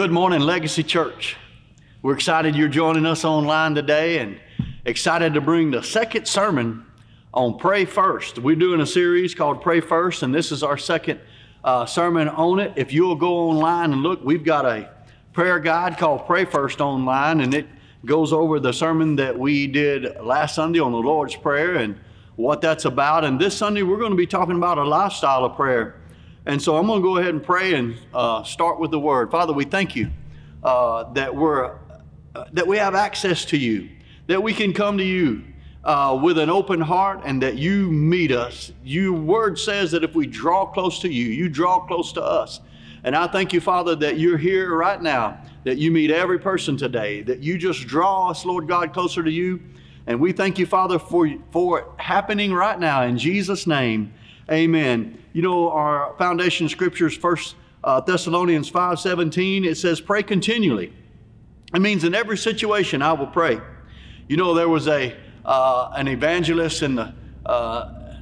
Good morning, Legacy Church. We're excited you're joining us online today and excited to bring the second sermon on Pray First. We're doing a series called Pray First, and this is our second uh, sermon on it. If you'll go online and look, we've got a prayer guide called Pray First online, and it goes over the sermon that we did last Sunday on the Lord's Prayer and what that's about. And this Sunday, we're going to be talking about a lifestyle of prayer. And so I'm going to go ahead and pray and uh, start with the word. Father, we thank you uh, that we're uh, that we have access to you, that we can come to you uh, with an open heart, and that you meet us. Your word says that if we draw close to you, you draw close to us. And I thank you, Father, that you're here right now, that you meet every person today, that you just draw us, Lord God, closer to you. And we thank you, Father, for, for it happening right now in Jesus' name. Amen. You know, our foundation scriptures, First uh, Thessalonians 5:17, it says, "Pray continually." It means in every situation I will pray. You know, there was a uh, an evangelist in the uh,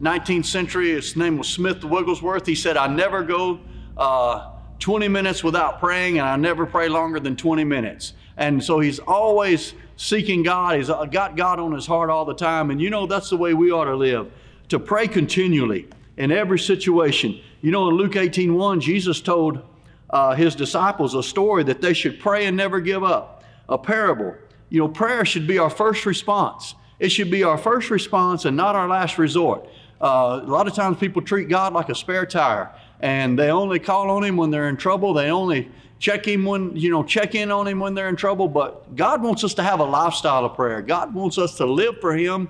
19th century. His name was Smith Wigglesworth. He said, "I never go." Uh, 20 minutes without praying, and I never pray longer than 20 minutes. And so he's always seeking God. He's got God on his heart all the time. And you know, that's the way we ought to live to pray continually in every situation. You know, in Luke 18 1, Jesus told uh, his disciples a story that they should pray and never give up, a parable. You know, prayer should be our first response. It should be our first response and not our last resort. Uh, a lot of times people treat God like a spare tire and they only call on him when they're in trouble. They only check him when, you know, check in on him when they're in trouble. But God wants us to have a lifestyle of prayer. God wants us to live for him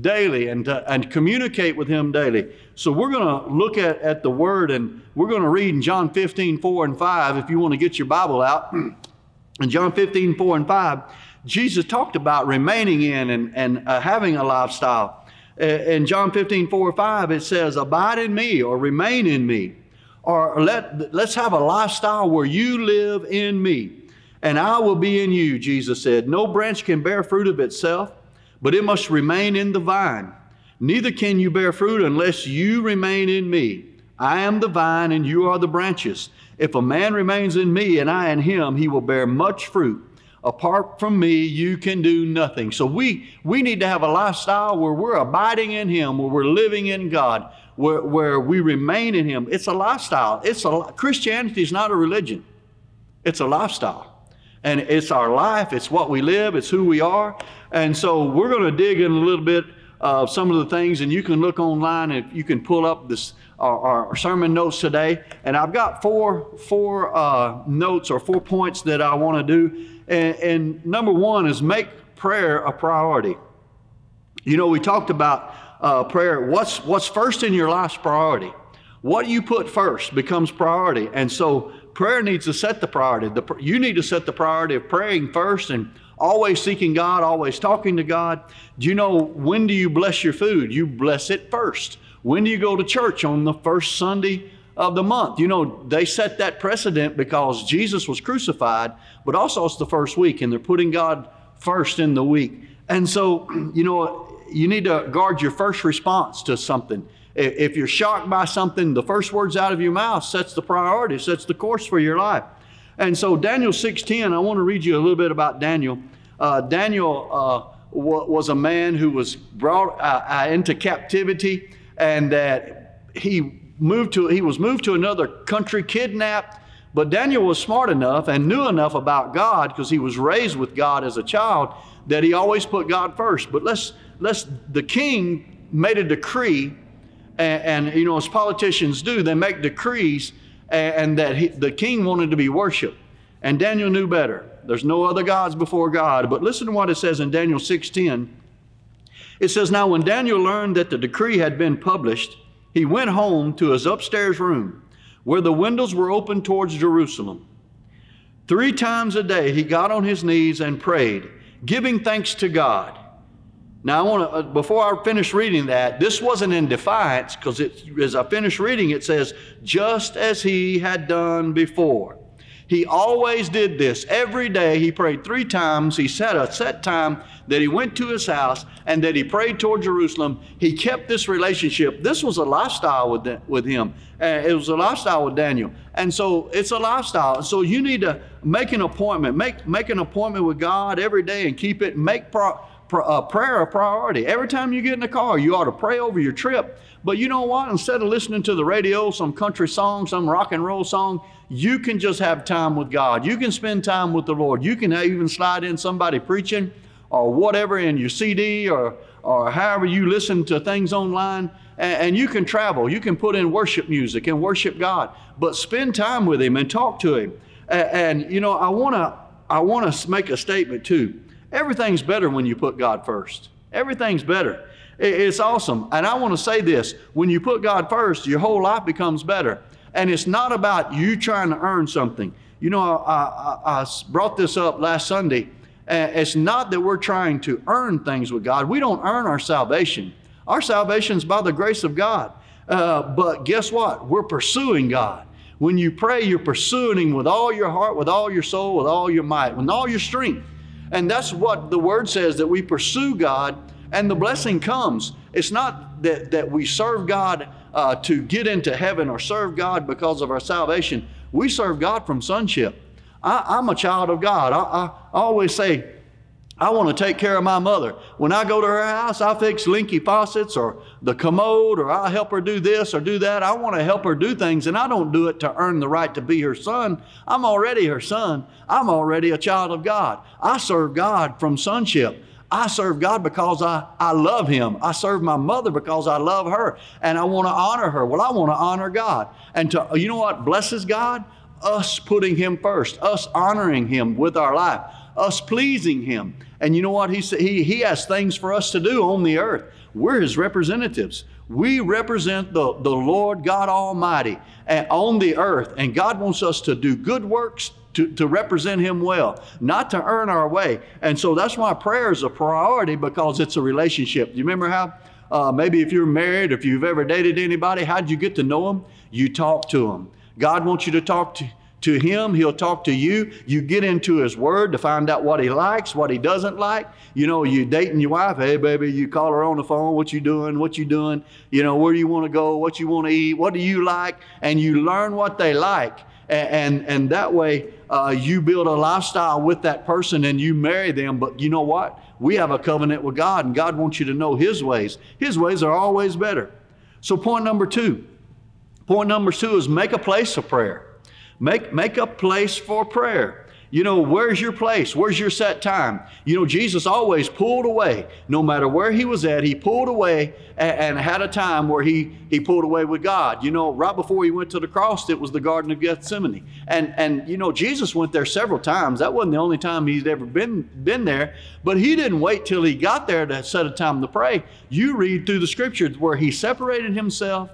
daily and, to, and communicate with Him daily. So we're going to look at, at the Word and we're going to read in John 15, 4 and 5 if you want to get your Bible out. In John 15, 4 and 5, Jesus talked about remaining in and, and uh, having a lifestyle. In John 15, 4 or 5, it says, Abide in me or remain in me. Or let, let's have a lifestyle where you live in me and I will be in you, Jesus said. No branch can bear fruit of itself but it must remain in the vine. Neither can you bear fruit unless you remain in me. I am the vine, and you are the branches. If a man remains in me and I in him, he will bear much fruit. Apart from me, you can do nothing. So we, we need to have a lifestyle where we're abiding in him, where we're living in God, where, where we remain in him. It's a lifestyle. It's a, Christianity is not a religion. It's a lifestyle. And it's our life, it's what we live, it's who we are. And so we're going to dig in a little bit of some of the things, and you can look online and you can pull up this our, our sermon notes today. And I've got four four uh, notes or four points that I want to do. And, and number one is make prayer a priority. You know, we talked about uh, prayer. What's what's first in your life's priority? What you put first becomes priority. And so prayer needs to set the priority. The, you need to set the priority of praying first and always seeking God, always talking to God. Do you know when do you bless your food? You bless it first. When do you go to church on the first Sunday of the month? You know, they set that precedent because Jesus was crucified, but also it's the first week and they're putting God first in the week. And so, you know, you need to guard your first response to something. If you're shocked by something, the first words out of your mouth sets the priority, sets the course for your life. And so Daniel 6:10, I want to read you a little bit about Daniel. Uh, Daniel uh, w- was a man who was brought uh, uh, into captivity, and that he moved to he was moved to another country, kidnapped. But Daniel was smart enough and knew enough about God because he was raised with God as a child that he always put God first. But let's let's the king made a decree and, and, you know, as politicians do, they make decrees, and, that he, the king wanted to be worshiped. And Daniel knew better. There's no other gods before God. But listen to what it says in Daniel 6:10. It says, Now when Daniel learned that the decree had been published, he went home to his upstairs room, where the windows were open towards Jerusalem. Three times a day he got on his knees and prayed, giving thanks to God. Now, I want to, uh, before I finish reading that, this wasn't in defiance because as I finish reading, it says, just as he had done before. He always did this. Every day he prayed three times. He set a set time that he went to his house and that he prayed toward Jerusalem. He kept this relationship. This was a lifestyle with, with him. Uh, it was a lifestyle with Daniel. And so it's a lifestyle. So you need to make an appointment. Make, make an appointment with God every day and keep it. Make pro, uh, prayer a priority. Every time you get in the car, you ought to pray over your trip. But you know what? Instead of listening to the radio, some country song, some rock and roll song, you can just have time with God. You can spend time with the Lord. You can even slide in somebody preaching or whatever in your CD or, or however you listen to things online. And, and you can travel. You can put in worship music and worship God. But spend time with Him and talk to Him. And, and you know, I want to I want to make a statement too. Everything's better when you put God first. Everything's better. It's awesome. And I want to say this when you put God first, your whole life becomes better. And it's not about you trying to earn something. You know, I, I, I brought this up last Sunday. It's not that we're trying to earn things with God. We don't earn our salvation. Our salvation is by the grace of God. Uh, but guess what? We're pursuing God. When you pray, you're pursuing Him with all your heart, with all your soul, with all your might, with all your strength. And that's what the Word says that we pursue God and the blessing comes. It's not that, that we serve God uh, to get into heaven or serve God because of our salvation. We serve God from sonship. I, am a child of God. I, I, I always say, I want to take care of my mother. When I go to her house, I fix leaky faucets or the commode, or I help her do this or do that. I want to help her do things, and I don't do it to earn the right to be her son. I'm already her son. I'm already a child of God. I serve God from sonship. I serve God because I, I love Him. I serve my mother because I love her and I want to honor her. Well, I want to honor God. And to, you know what blesses God? Us putting Him first, us honoring Him with our life, us pleasing Him. And you know what? He, he, he has things for us to do on the earth. We're His representatives. We represent the, the Lord God Almighty on the earth. And God wants us to do good works to, to represent Him well, not to earn our way. And so that's why prayer is a priority because it's a relationship. Do you remember how? Uh, maybe if you're married, if you've ever dated anybody, how'd you get to know them? You talk to them. God wants you to talk to, to Him. He'll talk to you. You get into His Word to find out what He likes, what He doesn't like. You know, you dating your wife. Hey, baby, you call her on the phone. What you doing? What you doing? You know, where do you want to go? What you want to eat? What do you like? And you learn what they like and, and that way uh, you build a lifestyle with that person and you marry them. But you know what? We have a covenant with God, and God wants you to know His ways. His ways are always better. So, point number two. Point number two is make a place of prayer. Make, make a place for prayer. You know, where's your place? Where's your set time? You know, Jesus always pulled away. No matter where he was at, he pulled away and, and, had a time where he, he pulled away with God. You know, right before he went to the cross, it was the Garden of Gethsemane. And, and you know, Jesus went there several times. That wasn't the only time he's ever been, been there. But he didn't wait till he got there to set a time to pray. You read through the scriptures where he separated himself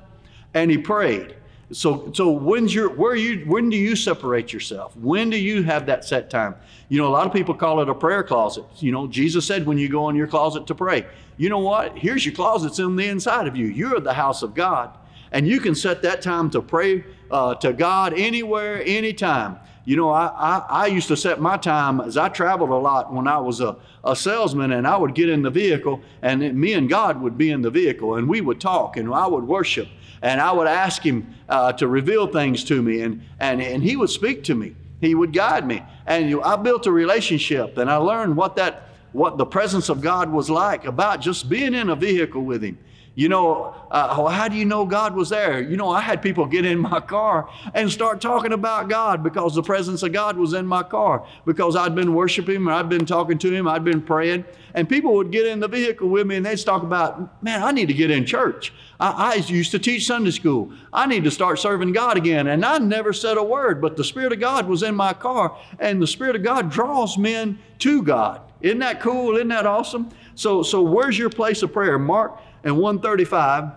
and he prayed. So, so when's your, where you, when do you separate yourself? When do you have that set time? You know, a lot of people call it a prayer closet. You know, Jesus said when you go in your closet to pray, you know what? Here's your closets in the inside of you. You're the house of God. And you can set that time to pray uh, to God anywhere, anytime. You know, I, I, I, used to set my time as I traveled a lot when I was a, a salesman, and I would get in the vehicle, and me and God would be in the vehicle, and we would talk, and I would worship and I would ask him uh, to reveal things to me, and, and, and he would speak to me. He would guide me. And you know, I built a relationship, and I learned what that what the presence of God was like about just being in a vehicle with him. You know, uh, how do you know God was there? You know, I had people get in my car and start talking about God because the presence of God was in my car, because I'd been worshiping Him, I'd been talking to Him, I'd been praying. And people would get in the vehicle with me and they'd talk about, man, I need to get in church. I, I used to teach Sunday school. I need to start serving God again. And I never said a word, but the Spirit of God was in my car, and the Spirit of God draws men to God. Isn't that cool? Isn't that awesome? So, so where's your place of prayer? Mark and 135.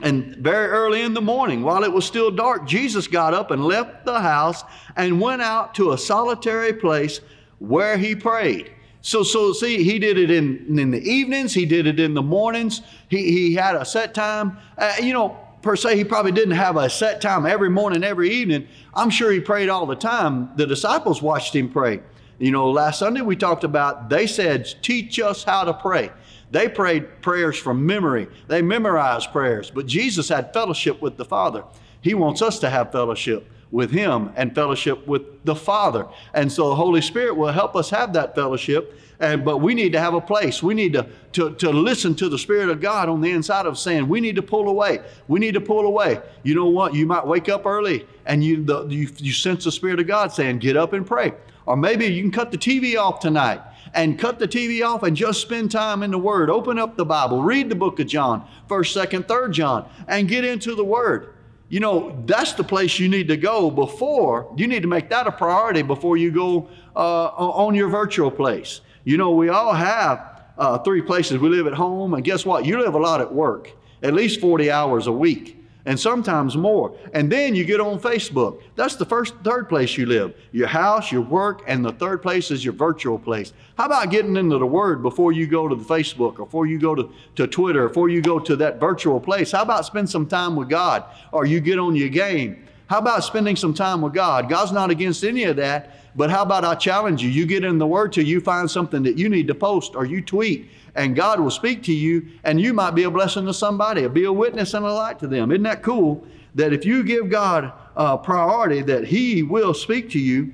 And very early in the morning, while it was still dark, Jesus got up and left the house and went out to a solitary place where he prayed. So, so see, he did it in, in the evenings, he did it in the mornings, he, he had a set time. Uh, you know, per se, he probably didn't have a set time every morning, every evening. I'm sure he prayed all the time. The disciples watched him pray. You know, last Sunday we talked about, they said, teach us how to pray. They prayed prayers from memory, they memorized prayers, but Jesus had fellowship with the Father. He wants us to have fellowship with Him and fellowship with the Father. And so the Holy Spirit will help us have that fellowship. And, but we need to have a place. We need to, to, to listen to the Spirit of God on the inside of saying, we need to pull away. We need to pull away. You know what? You might wake up early and you, the, you, you sense the Spirit of God saying, get up and pray. Or maybe you can cut the TV off tonight and cut the TV off and just spend time in the Word. Open up the Bible, read the book of John, 1st, 2nd, 3rd John, and get into the Word. You know, that's the place you need to go before, you need to make that a priority before you go uh, on your virtual place. You know, we all have uh, three places. We live at home, and guess what? You live a lot at work, at least 40 hours a week and sometimes more. And then you get on Facebook. That's the first, third place you live your house, your work, and the third place is your virtual place. How about getting into the Word before you go to the Facebook, or before you go to, to Twitter, or before you go to that virtual place? How about spend some time with God, or you get on your game? How about spending some time with God? God's not against any of that, but how about I challenge you? You get in the Word till you find something that you need to post or you tweet and God will speak to you, and you might be a blessing to somebody, be a witness and a light to them. Isn't that cool? That if you give God a priority, that He will speak to you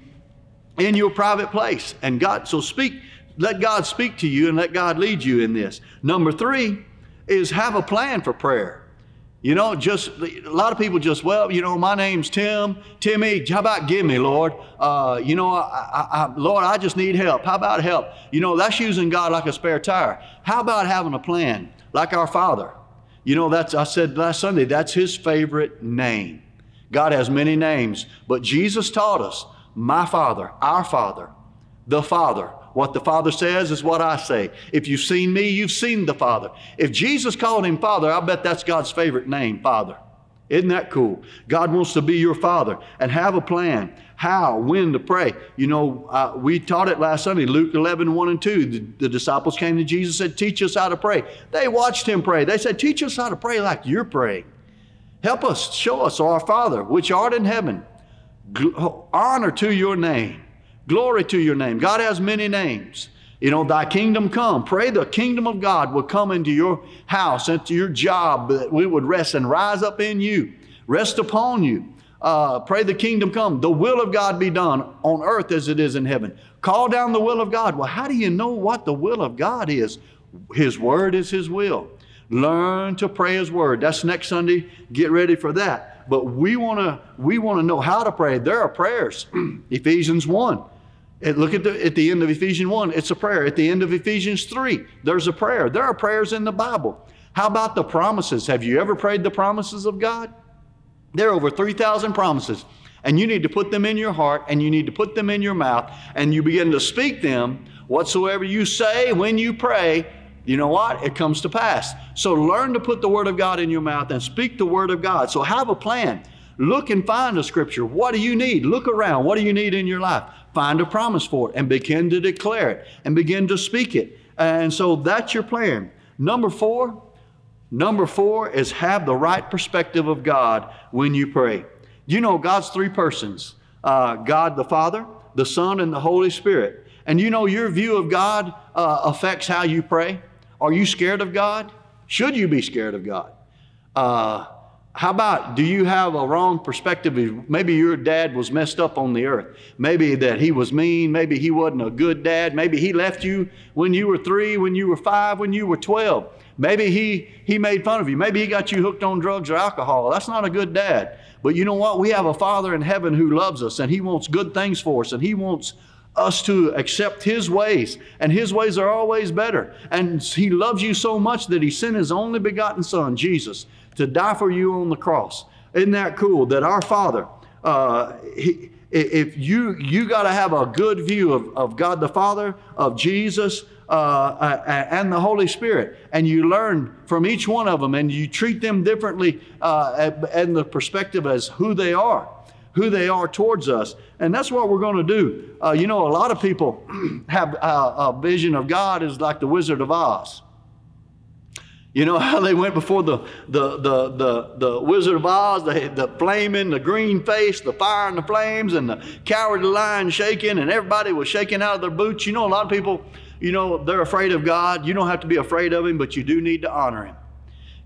in your private place. And God, so speak, let God speak to you and let God lead you in this. Number three is have a plan for prayer. You know, just a lot of people just, well, you know, my name's Tim. Timmy, how about give me, Lord? Uh, you know, I, I, I, Lord, I just need help. How about help? You know, that's using God like a spare tire. How about having a plan like our Father? You know, that's, I said last Sunday, that's his favorite name. God has many names, but Jesus taught us, my Father, our Father, the Father. What the Father says is what I say. If you've seen me, you've seen the Father. If Jesus called him Father, I bet that's God's favorite name, Father. Isn't that cool? God wants to be your Father and have a plan. How, when to pray. You know, uh, we taught it last Sunday, Luke 11, 1 and 2. The, the disciples came to Jesus and said, Teach us how to pray. They watched him pray. They said, Teach us how to pray like you're praying. Help us, show us, our Father, which art in heaven, honor to your name. Glory to your name. God has many names. You know, thy kingdom come. Pray the kingdom of God will come into your house, into your job, that we would rest and rise up in you, rest upon you. Uh, pray the kingdom come. The will of God be done on earth as it is in heaven. Call down the will of God. Well, how do you know what the will of God is? His word is His will. Learn to pray His word. That's next Sunday. Get ready for that. But we want to we want to know how to pray. There are prayers. Ephesians 1. Look at the, at the end of Ephesians 1, it's a prayer. At the end of Ephesians 3, there's a prayer. There are prayers in the Bible. How about the promises? Have you ever prayed the promises of God? There are over 3,000 promises, and you need to put them in your heart and you need to put them in your mouth, and you begin to speak them. Whatsoever you say when you pray, you know what? It comes to pass. So learn to put the Word of God in your mouth and speak the Word of God. So have a plan. Look and find a scripture. What do you need? Look around. What do you need in your life? Find a promise for it and begin to declare it and begin to speak it. And so that's your plan. Number four, number four is have the right perspective of God when you pray. You know, God's three persons uh, God the Father, the Son, and the Holy Spirit. And you know, your view of God uh, affects how you pray. Are you scared of God? Should you be scared of God? Uh, how about do you have a wrong perspective? Maybe your dad was messed up on the earth. Maybe that he was mean. Maybe he wasn't a good dad. Maybe he left you when you were three, when you were five, when you were 12. Maybe he, he made fun of you. Maybe he got you hooked on drugs or alcohol. That's not a good dad. But you know what? We have a Father in heaven who loves us and he wants good things for us and he wants us to accept His ways, and His ways are always better. And He loves you so much that He sent His only begotten Son, Jesus, to die for you on the cross. Isn't that cool? That our Father, uh, he, if you you got to have a good view of, of God the Father, of Jesus, uh, and the Holy Spirit, and you learn from each one of them, and you treat them differently uh, and the perspective as who they are, who they are towards us, and that's what we're going to do. Uh, you know, a lot of people have uh, a vision of God as like the Wizard of Oz. You know how they went before the, the, the, the, the Wizard of Oz, the, the flaming, the green face, the fire and the flames, and the cowardly lion shaking, and everybody was shaking out of their boots. You know, a lot of people, you know, they're afraid of God. You don't have to be afraid of Him, but you do need to honor Him.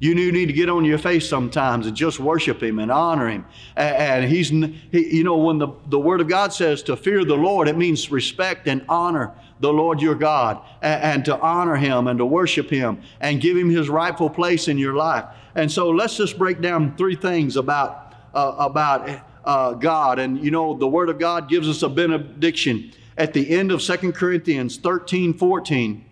You need to get on your face sometimes and just worship Him and honor Him. And He's, he, you know, when the, the Word of God says to fear the Lord, it means respect and honor the Lord your God and, and to honor Him and to worship Him and give Him His rightful place in your life. And so let's just break down three things about, uh, about uh, God. And you know, the Word of God gives us a benediction at the end of 2 Corinthians 13 14.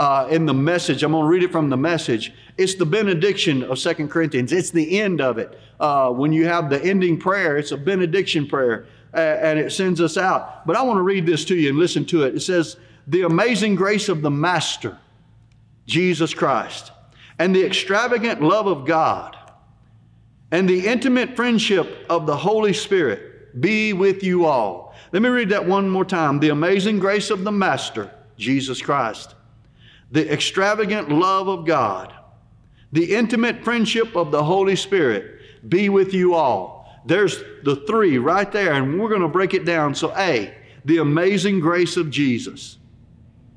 Uh, in the message, I'm going to read it from the message. It's the benediction of Second Corinthians. It's the end of it. Uh, when you have the ending prayer, it's a benediction prayer, and it sends us out. But I want to read this to you and listen to it. It says, the amazing grace of the Master, Jesus Christ, and the extravagant love of God, and the intimate friendship of the Holy Spirit be with you all. Let me read that one more time. The amazing grace of the Master, Jesus Christ, the extravagant love of God, the intimate friendship of the Holy Spirit be with you all. There's the three right there, and we're going to break it down. So, A, the amazing grace of Jesus.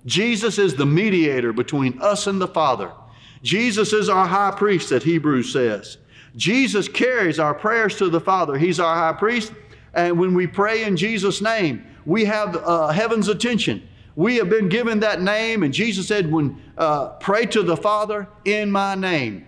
Jesus is the mediator between us and the Father. Jesus is our high priest, that Hebrews says. Jesus carries our prayers to the Father. He's our high priest. And when we pray in Jesus' name, we have uh, heaven's attention. We have been given that name, and Jesus said, "When uh, pray to the Father in my name."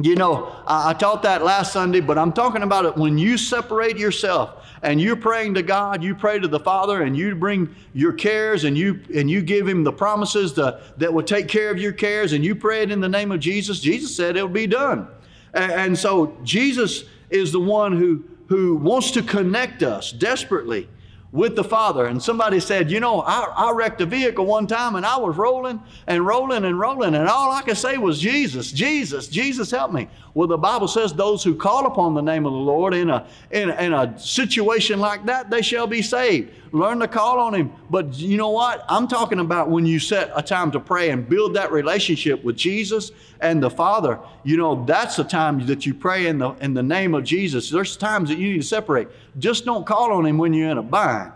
You know, I, I taught that last Sunday, but I'm talking about it when you separate yourself and you're praying to God, you pray to the Father, and you bring your cares and you and you give Him the promises to, that will take care of your cares, and you pray it in the name of Jesus. Jesus said it'll be done, and, and so Jesus is the one who who wants to connect us desperately with the Father. And somebody said, You know, I, I, wrecked a vehicle one time and I was rolling and rolling and rolling, and all I could say was, Jesus, Jesus, Jesus, help me. Well, the Bible says, Those who call upon the name of the Lord in a, in a, in a situation like that, they shall be saved. Learn to call on Him. But you know what? I'm talking about when you set a time to pray and build that relationship with Jesus and the Father. You know, that's the time that you pray in the, in the name of Jesus. There's times that you need to separate. Just don't call on Him when you're in a bind.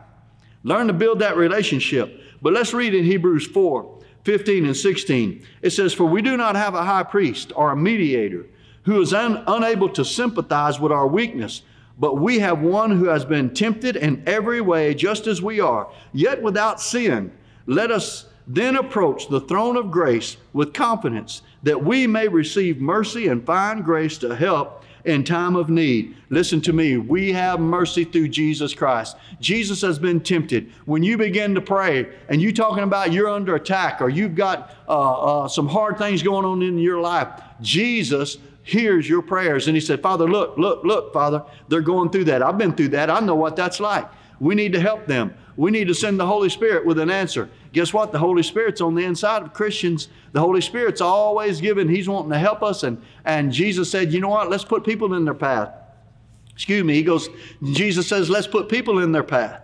Learn to build that relationship. But let's read in Hebrews 4 15 and 16. It says, For we do not have a high priest or a mediator who is un- unable to sympathize with our weakness but we have one who has been tempted in every way, just as we are, yet without sin. Let us then approach the throne of grace with confidence that we may receive mercy and find grace to help in time of need. Listen to me. We have mercy through Jesus Christ. Jesus has been tempted. When you begin to pray and you're talking about you're under attack or you've got uh, uh, some hard things going on in your life, Jesus hears your prayers. And he said, Father, look, look, look, Father, they're going through that. I've been through that. I know what that's like. We need to help them. We need to send the Holy Spirit with an answer. Guess what? The Holy Spirit's on the inside of Christians. The Holy Spirit's always given. He's wanting to help us. And, and Jesus said, you know what? Let's put people in their path. Excuse me. He goes, Jesus says, let's put people in their path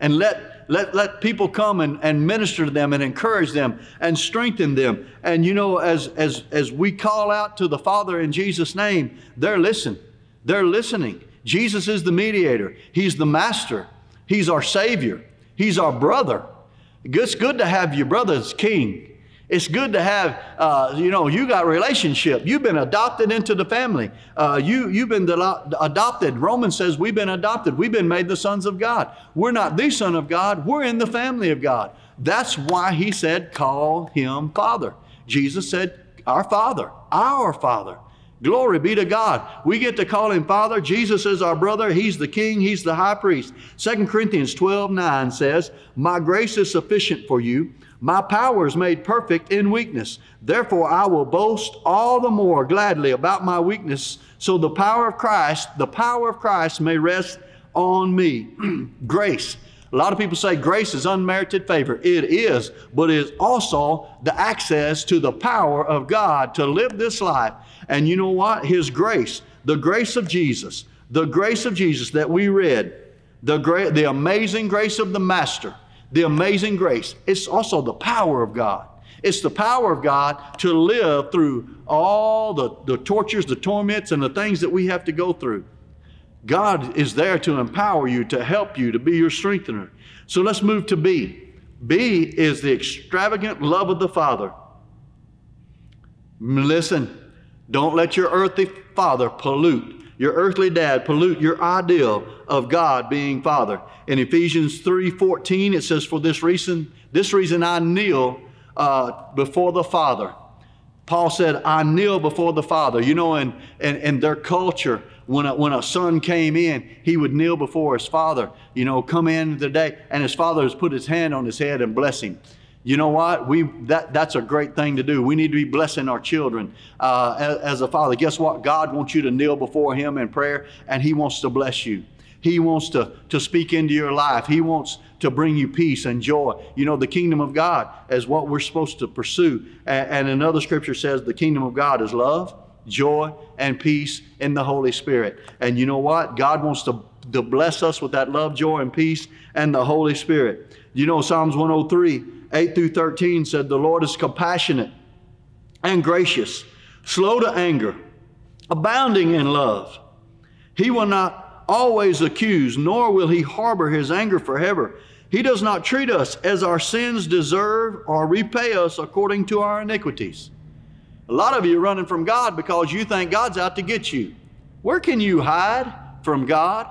and let let, let people come and, and minister to them and encourage them and strengthen them. And you know, as, as, as we call out to the Father in Jesus' name, they're listening. They're listening. Jesus is the mediator, He's the master, He's our Savior, He's our brother. It's good to have your brother as king. It's good to have, uh, you know, you got relationship. You've been adopted into the family. Uh, you, you've been adopted. Romans says we've been adopted. We've been made the sons of God. We're not the son of God. We're in the family of God. That's why he said, call him Father. Jesus said, our Father, our Father. Glory be to God. We get to call him Father. Jesus is our brother. He's the King. He's the high priest. 2 Corinthians 12 9 says, My grace is sufficient for you my power is made perfect in weakness. Therefore, I will boast all the more gladly about my weakness, so the power of Christ, the power of Christ may rest on me. grace. A lot of people say grace is unmerited favor. It is, but it is also the access to the power of God to live this life. And you know what? His grace, the grace of Jesus, the grace of Jesus that we read, the, great, the amazing grace of the Master the amazing grace. It's also the power of God. It's the power of God to live through all the, the tortures, the torments, and the things that we have to go through. God is there to empower you, to help you, to be your strengthener. So let's move to B. B is the extravagant love of the Father. Listen, don't let your earthly father pollute, your earthly dad pollute your ideal of God being Father. In Ephesians 3:14, it says, For this reason, this reason I kneel uh, before the Father. Paul said, I kneel before the Father. You know, in, in, in their culture, when a, when a son came in, he would kneel before his father, you know, come in the day, and his father has put his hand on his head and bless him. You know what? We that that's a great thing to do. We need to be blessing our children uh, as, as a father. Guess what? God wants you to kneel before Him in prayer, and He wants to bless you. He wants to, to speak into your life. He wants to bring you peace and joy. You know, the kingdom of God is what we're supposed to pursue. And, and another scripture says the kingdom of God is love, joy, and peace in the Holy Spirit. And you know what? God wants to, to bless us with that love, joy, and peace and the Holy Spirit. You know, Psalms 103, 8 through 13 said, The Lord is compassionate and gracious, slow to anger, abounding in love. He will not always accuse, nor will he harbor his anger forever. He does not treat us as our sins deserve or repay us according to our iniquities. A lot of you are running from God because you think God's out to get you. Where can you hide from God?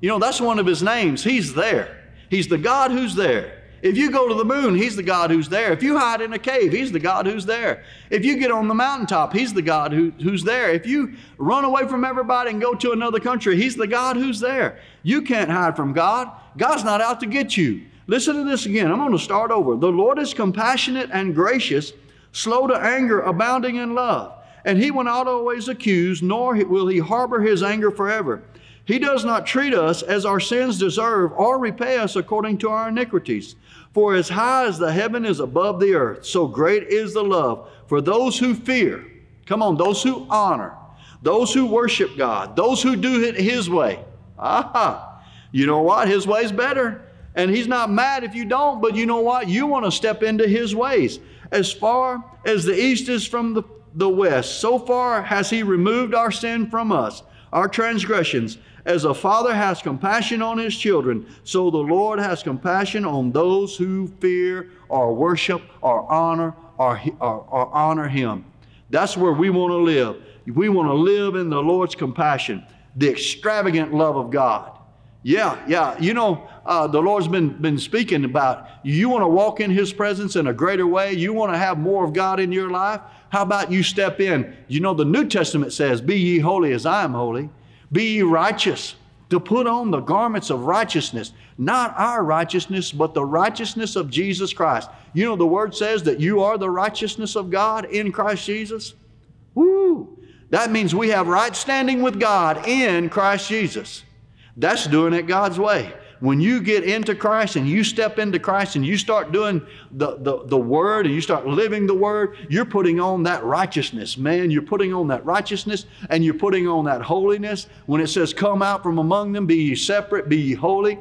You know, that's one of his names. He's there. He's the God who's there. If you go to the moon, He's the God who's there. If you hide in a cave, He's the God who's there. If you get on the mountaintop, He's the God who, who's there. If you run away from everybody and go to another country, He's the God who's there. You can't hide from God. God's not out to get you. Listen to this again. I'm going to start over. The Lord is compassionate and gracious, slow to anger, abounding in love. And He will not always accuse, nor will He harbor His anger forever. He does not treat us as our sins deserve or repay us according to our iniquities. For as high as the heaven is above the earth, so great is the love for those who fear. Come on, those who honor, those who worship God, those who do it His way. Aha! You know what? His way's better. And He's not mad if you don't, but you know what? You want to step into His ways. As far as the east is from the, the west, so far has He removed our sin from us, our transgressions. As a father has compassion on his children, so the Lord has compassion on those who fear or worship or honor or, or, or honor him. That's where we want to live. We want to live in the Lord's compassion, the extravagant love of God. Yeah, yeah. You know, uh, the Lord's been, been speaking about you want to walk in His presence in a greater way. You want to have more of God in your life. How about you step in? You know, the New Testament says, Be ye holy as I am holy. Be ye righteous, to put on the garments of righteousness, not our righteousness, but the righteousness of Jesus Christ. You know, the word says that you are the righteousness of God in Christ Jesus. Woo! That means we have right standing with God in Christ Jesus. That's doing it God's way when you get into Christ and you step into Christ and you start doing the, the, the Word and you start living the Word, you're putting on that righteousness, man. You're putting on that righteousness and you're putting on that holiness. When it says, Come out from among them, be ye separate, be ye holy.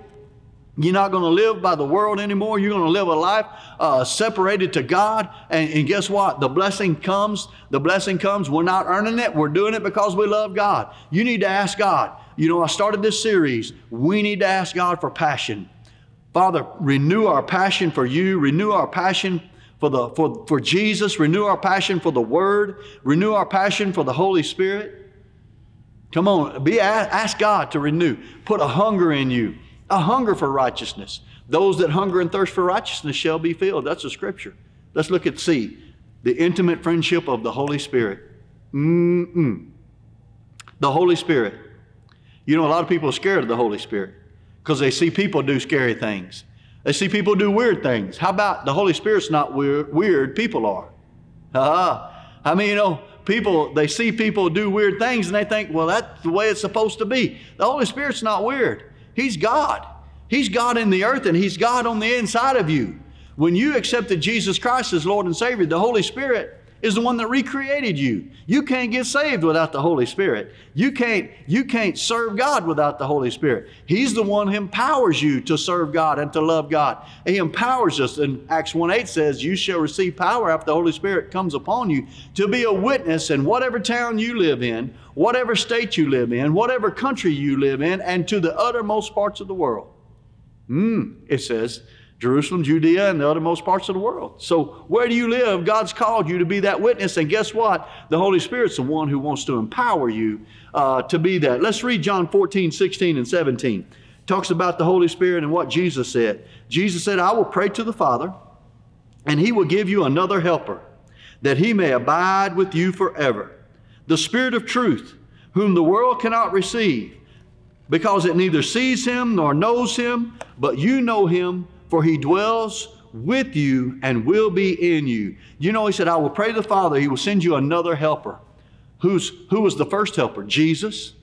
You're not going to live by the world anymore. You're going to live a life uh, separated to God. And, and, guess what? The blessing comes. The blessing comes. We're not earning it. We're doing it because we love God. You need to ask God. You know, I started this series. We need to ask God for passion. Father, renew our passion for you. Renew our passion for, the, for, for Jesus. Renew our passion for the Word. Renew our passion for the Holy Spirit. Come on, be ask God to renew. Put a hunger in you a hunger for righteousness. Those that hunger and thirst for righteousness shall be filled. That's a scripture. Let's look at C, the intimate friendship of the Holy Spirit. Mm-mm. The Holy Spirit. You know, a lot of people are scared of the Holy Spirit because they see people do scary things. They see people do weird things. How about the Holy Spirit's not weird, weird people are? Uh-huh. I mean, you know, people, they see people do weird things and they think, well, that's the way it's supposed to be. The Holy Spirit's not weird. He's God. He's God in the earth and He's God on the inside of you. When you accepted Jesus Christ as Lord and Savior, the Holy Spirit is the one that recreated you. You can't get saved without the Holy Spirit. You can't, you can't serve God without the Holy Spirit. He's the one who empowers you to serve God and to love God. He empowers us. And Acts 1 8 says, You shall receive power after the Holy Spirit comes upon you to be a witness in whatever town you live in, whatever state you live in, whatever country you live in, and to the uttermost parts of the world. Mm, it says, Jerusalem, Judea, and the uttermost parts of the world. So, where do you live? God's called you to be that witness. And guess what? The Holy Spirit's the one who wants to empower you uh, to be that. Let's read John 14, 16, and 17. Talks about the Holy Spirit and what Jesus said. Jesus said, I will pray to the Father, and he will give you another helper, that he may abide with you forever. The Spirit of truth, whom the world cannot receive, because it neither sees him nor knows him, but you know him for he dwells with you and will be in you. You know, he said, I will pray to the Father, he will send you another helper. Who's, who was the first helper? Jesus.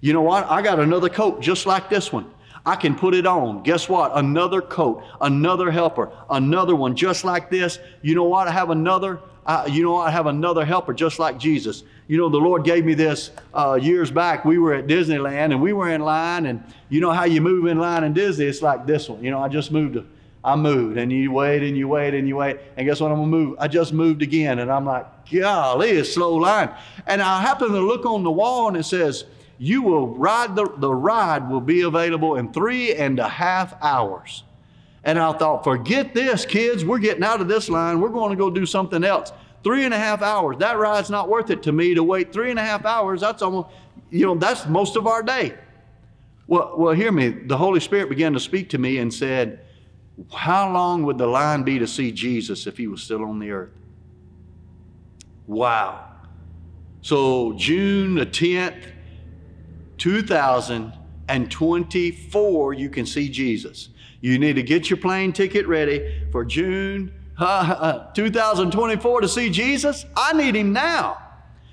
You know what? I got another coat just like this one. I can put it on. Guess what? Another coat, another helper, another one just like this. You know what? I have another. Uh, you know, I have another helper just like Jesus. You know, the Lord gave me this uh, years back. We were at Disneyland and we were in line, and you know how you move in line in Disney? It's like this one. You know, I just moved. I moved, and you wait and you wait and you wait, and guess what? I'm gonna move. I just moved again, and I'm like, golly, it's slow line. And I happen to look on the wall, and it says, "You will ride the the ride will be available in three and a half hours." And I thought, forget this, kids. We're getting out of this line. We're going to go do something else. Three and a half hours. That ride's not worth it to me to wait three and a half hours. That's almost, you know, that's most of our day. Well, well, hear me. The Holy Spirit began to speak to me and said, How long would the line be to see Jesus if he was still on the earth? Wow. So, June the 10th, 2024, you can see Jesus. You need to get your plane ticket ready for June uh, 2024 to see Jesus. I need him now.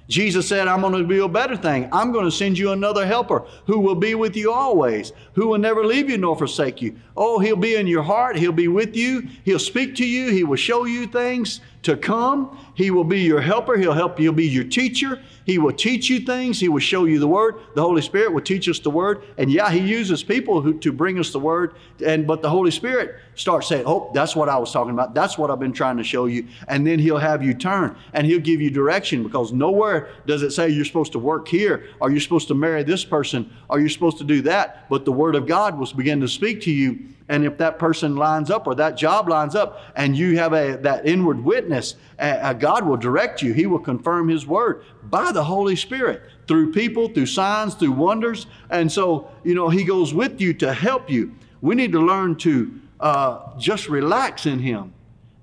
Jesus said, I'm going to do a better thing. I'm going to send you another helper who will be with you always, who will never leave you nor forsake you. Oh, he'll be in your heart. He'll be with you. He'll speak to you. He will show you things to come. He will be your helper. He'll help you. He'll be your teacher. He will teach you things. He will show you the Word. The Holy Spirit will teach us the Word. And yeah, He uses people who, to bring us the Word. And but the Holy Spirit starts saying, "Oh, that's what I was talking about. That's what I've been trying to show you." And then He'll have you turn and He'll give you direction because nowhere does it say you're supposed to work here, or you're supposed to marry this person, or you're supposed to do that. But the Word of God will begin to speak to you and if that person lines up or that job lines up and you have a, that inward witness, uh, God will direct you. He will confirm His word by the Holy Spirit through people, through signs, through wonders. And so, you know, He goes with you to help you. We need to learn to uh, just relax in Him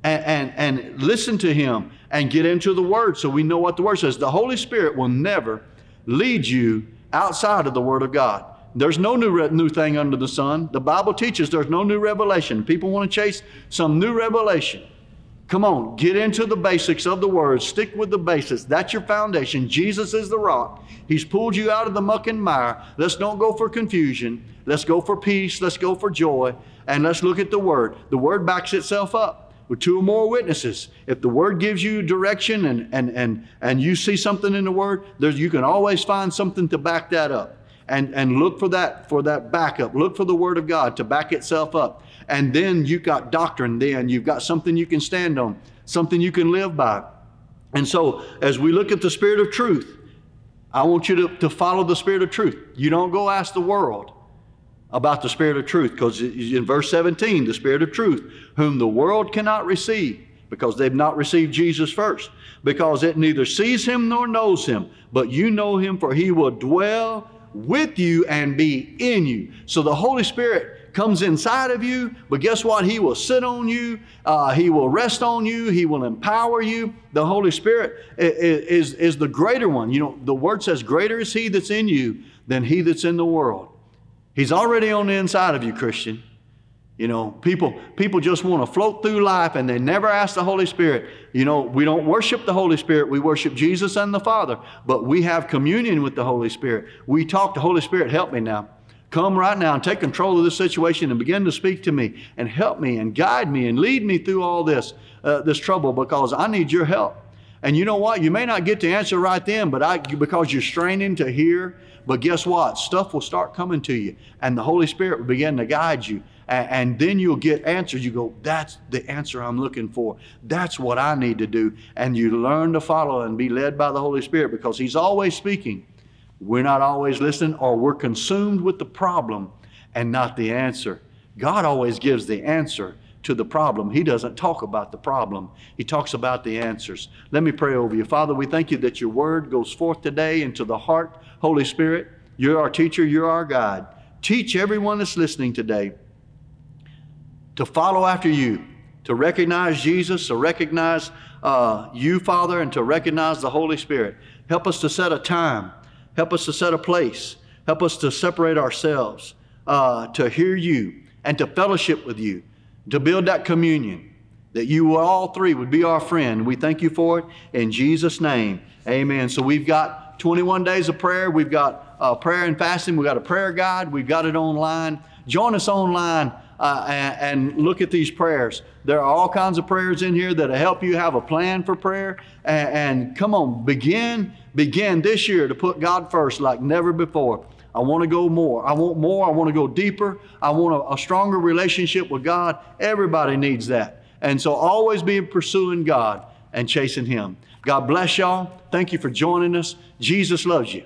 and, and, and listen to Him and get into the Word so we know what the Word says. The Holy Spirit will never lead you outside of the Word of God. There's no new, re- new thing under the sun. The Bible teaches there's no new revelation. People want to chase some new revelation. Come on, get into the basics of the word. Stick with the basics. That's your foundation. Jesus is the rock. He's pulled you out of the muck and mire. Let's don't go for confusion. Let's go for peace. Let's go for joy. And let's look at the word. The word backs itself up with two or more witnesses. If the word gives you direction and, and, and, and you see something in the word, there's, you can always find something to back that up and, and look for that for that backup. Look for the Word of God to back itself up. And then you've got doctrine, then you've got something you can stand on, something you can live by. And so as we look at the Spirit of truth, I want you to, to follow the Spirit of truth. You don't go ask the world about the Spirit of truth, because in verse 17, the Spirit of truth, whom the world cannot receive, because they've not received Jesus first, because it neither sees him nor knows him, but you know him, for he will dwell with you and be in you. So the Holy Spirit comes inside of you, but guess what? He will sit on you, uh, He will rest on you, He will empower you. The Holy Spirit is, is, is the greater one. You know, the Word says, Greater is He that's in you than He that's in the world. He's already on the inside of you, Christian. You know, people people just want to float through life and they never ask the Holy Spirit. You know, we don't worship the Holy Spirit, we worship Jesus and the Father, but we have communion with the Holy Spirit. We talk to the Holy Spirit, help me now. Come right now and take control of this situation and begin to speak to me and help me and guide me and lead me through all this uh, this trouble because I need your help. And you know what? You may not get the answer right then, but I, because you're straining to hear, but guess what? Stuff will start coming to you, and the Holy Spirit will begin to guide you. And, and then you'll get answers. You go, that's the answer I'm looking for. That's what I need to do. And you learn to follow and be led by the Holy Spirit because He's always speaking. We're not always listening, or we're consumed with the problem and not the answer. God always gives the answer to the problem. He doesn't talk about the problem, He talks about the answers. Let me pray over you. Father, we thank you that your word goes forth today into the heart. Holy Spirit, you're our teacher, you're our guide. Teach everyone that's listening today to follow after you, to recognize Jesus, to recognize uh, you, Father, and to recognize the Holy Spirit. Help us to set a time, help us to set a place, help us to separate ourselves, uh, to hear you, and to fellowship with you to build that communion, that you all three would be our friend. We thank you for it in Jesus' name. Amen. So we've got 21 days of prayer. We've got uh, prayer and fasting. We've got a prayer guide. We've got it online. Join us online uh, and, and, look at these prayers. There are all kinds of prayers in here that'll help you have a plan for prayer. And, and come on, begin, begin this year to put God first like never before. I want to go more. I want more. I want to go deeper. I want a, a stronger relationship with God. Everybody needs that. And so always be pursuing God and chasing Him. God bless y'all. Thank you for joining us. Jesus loves you.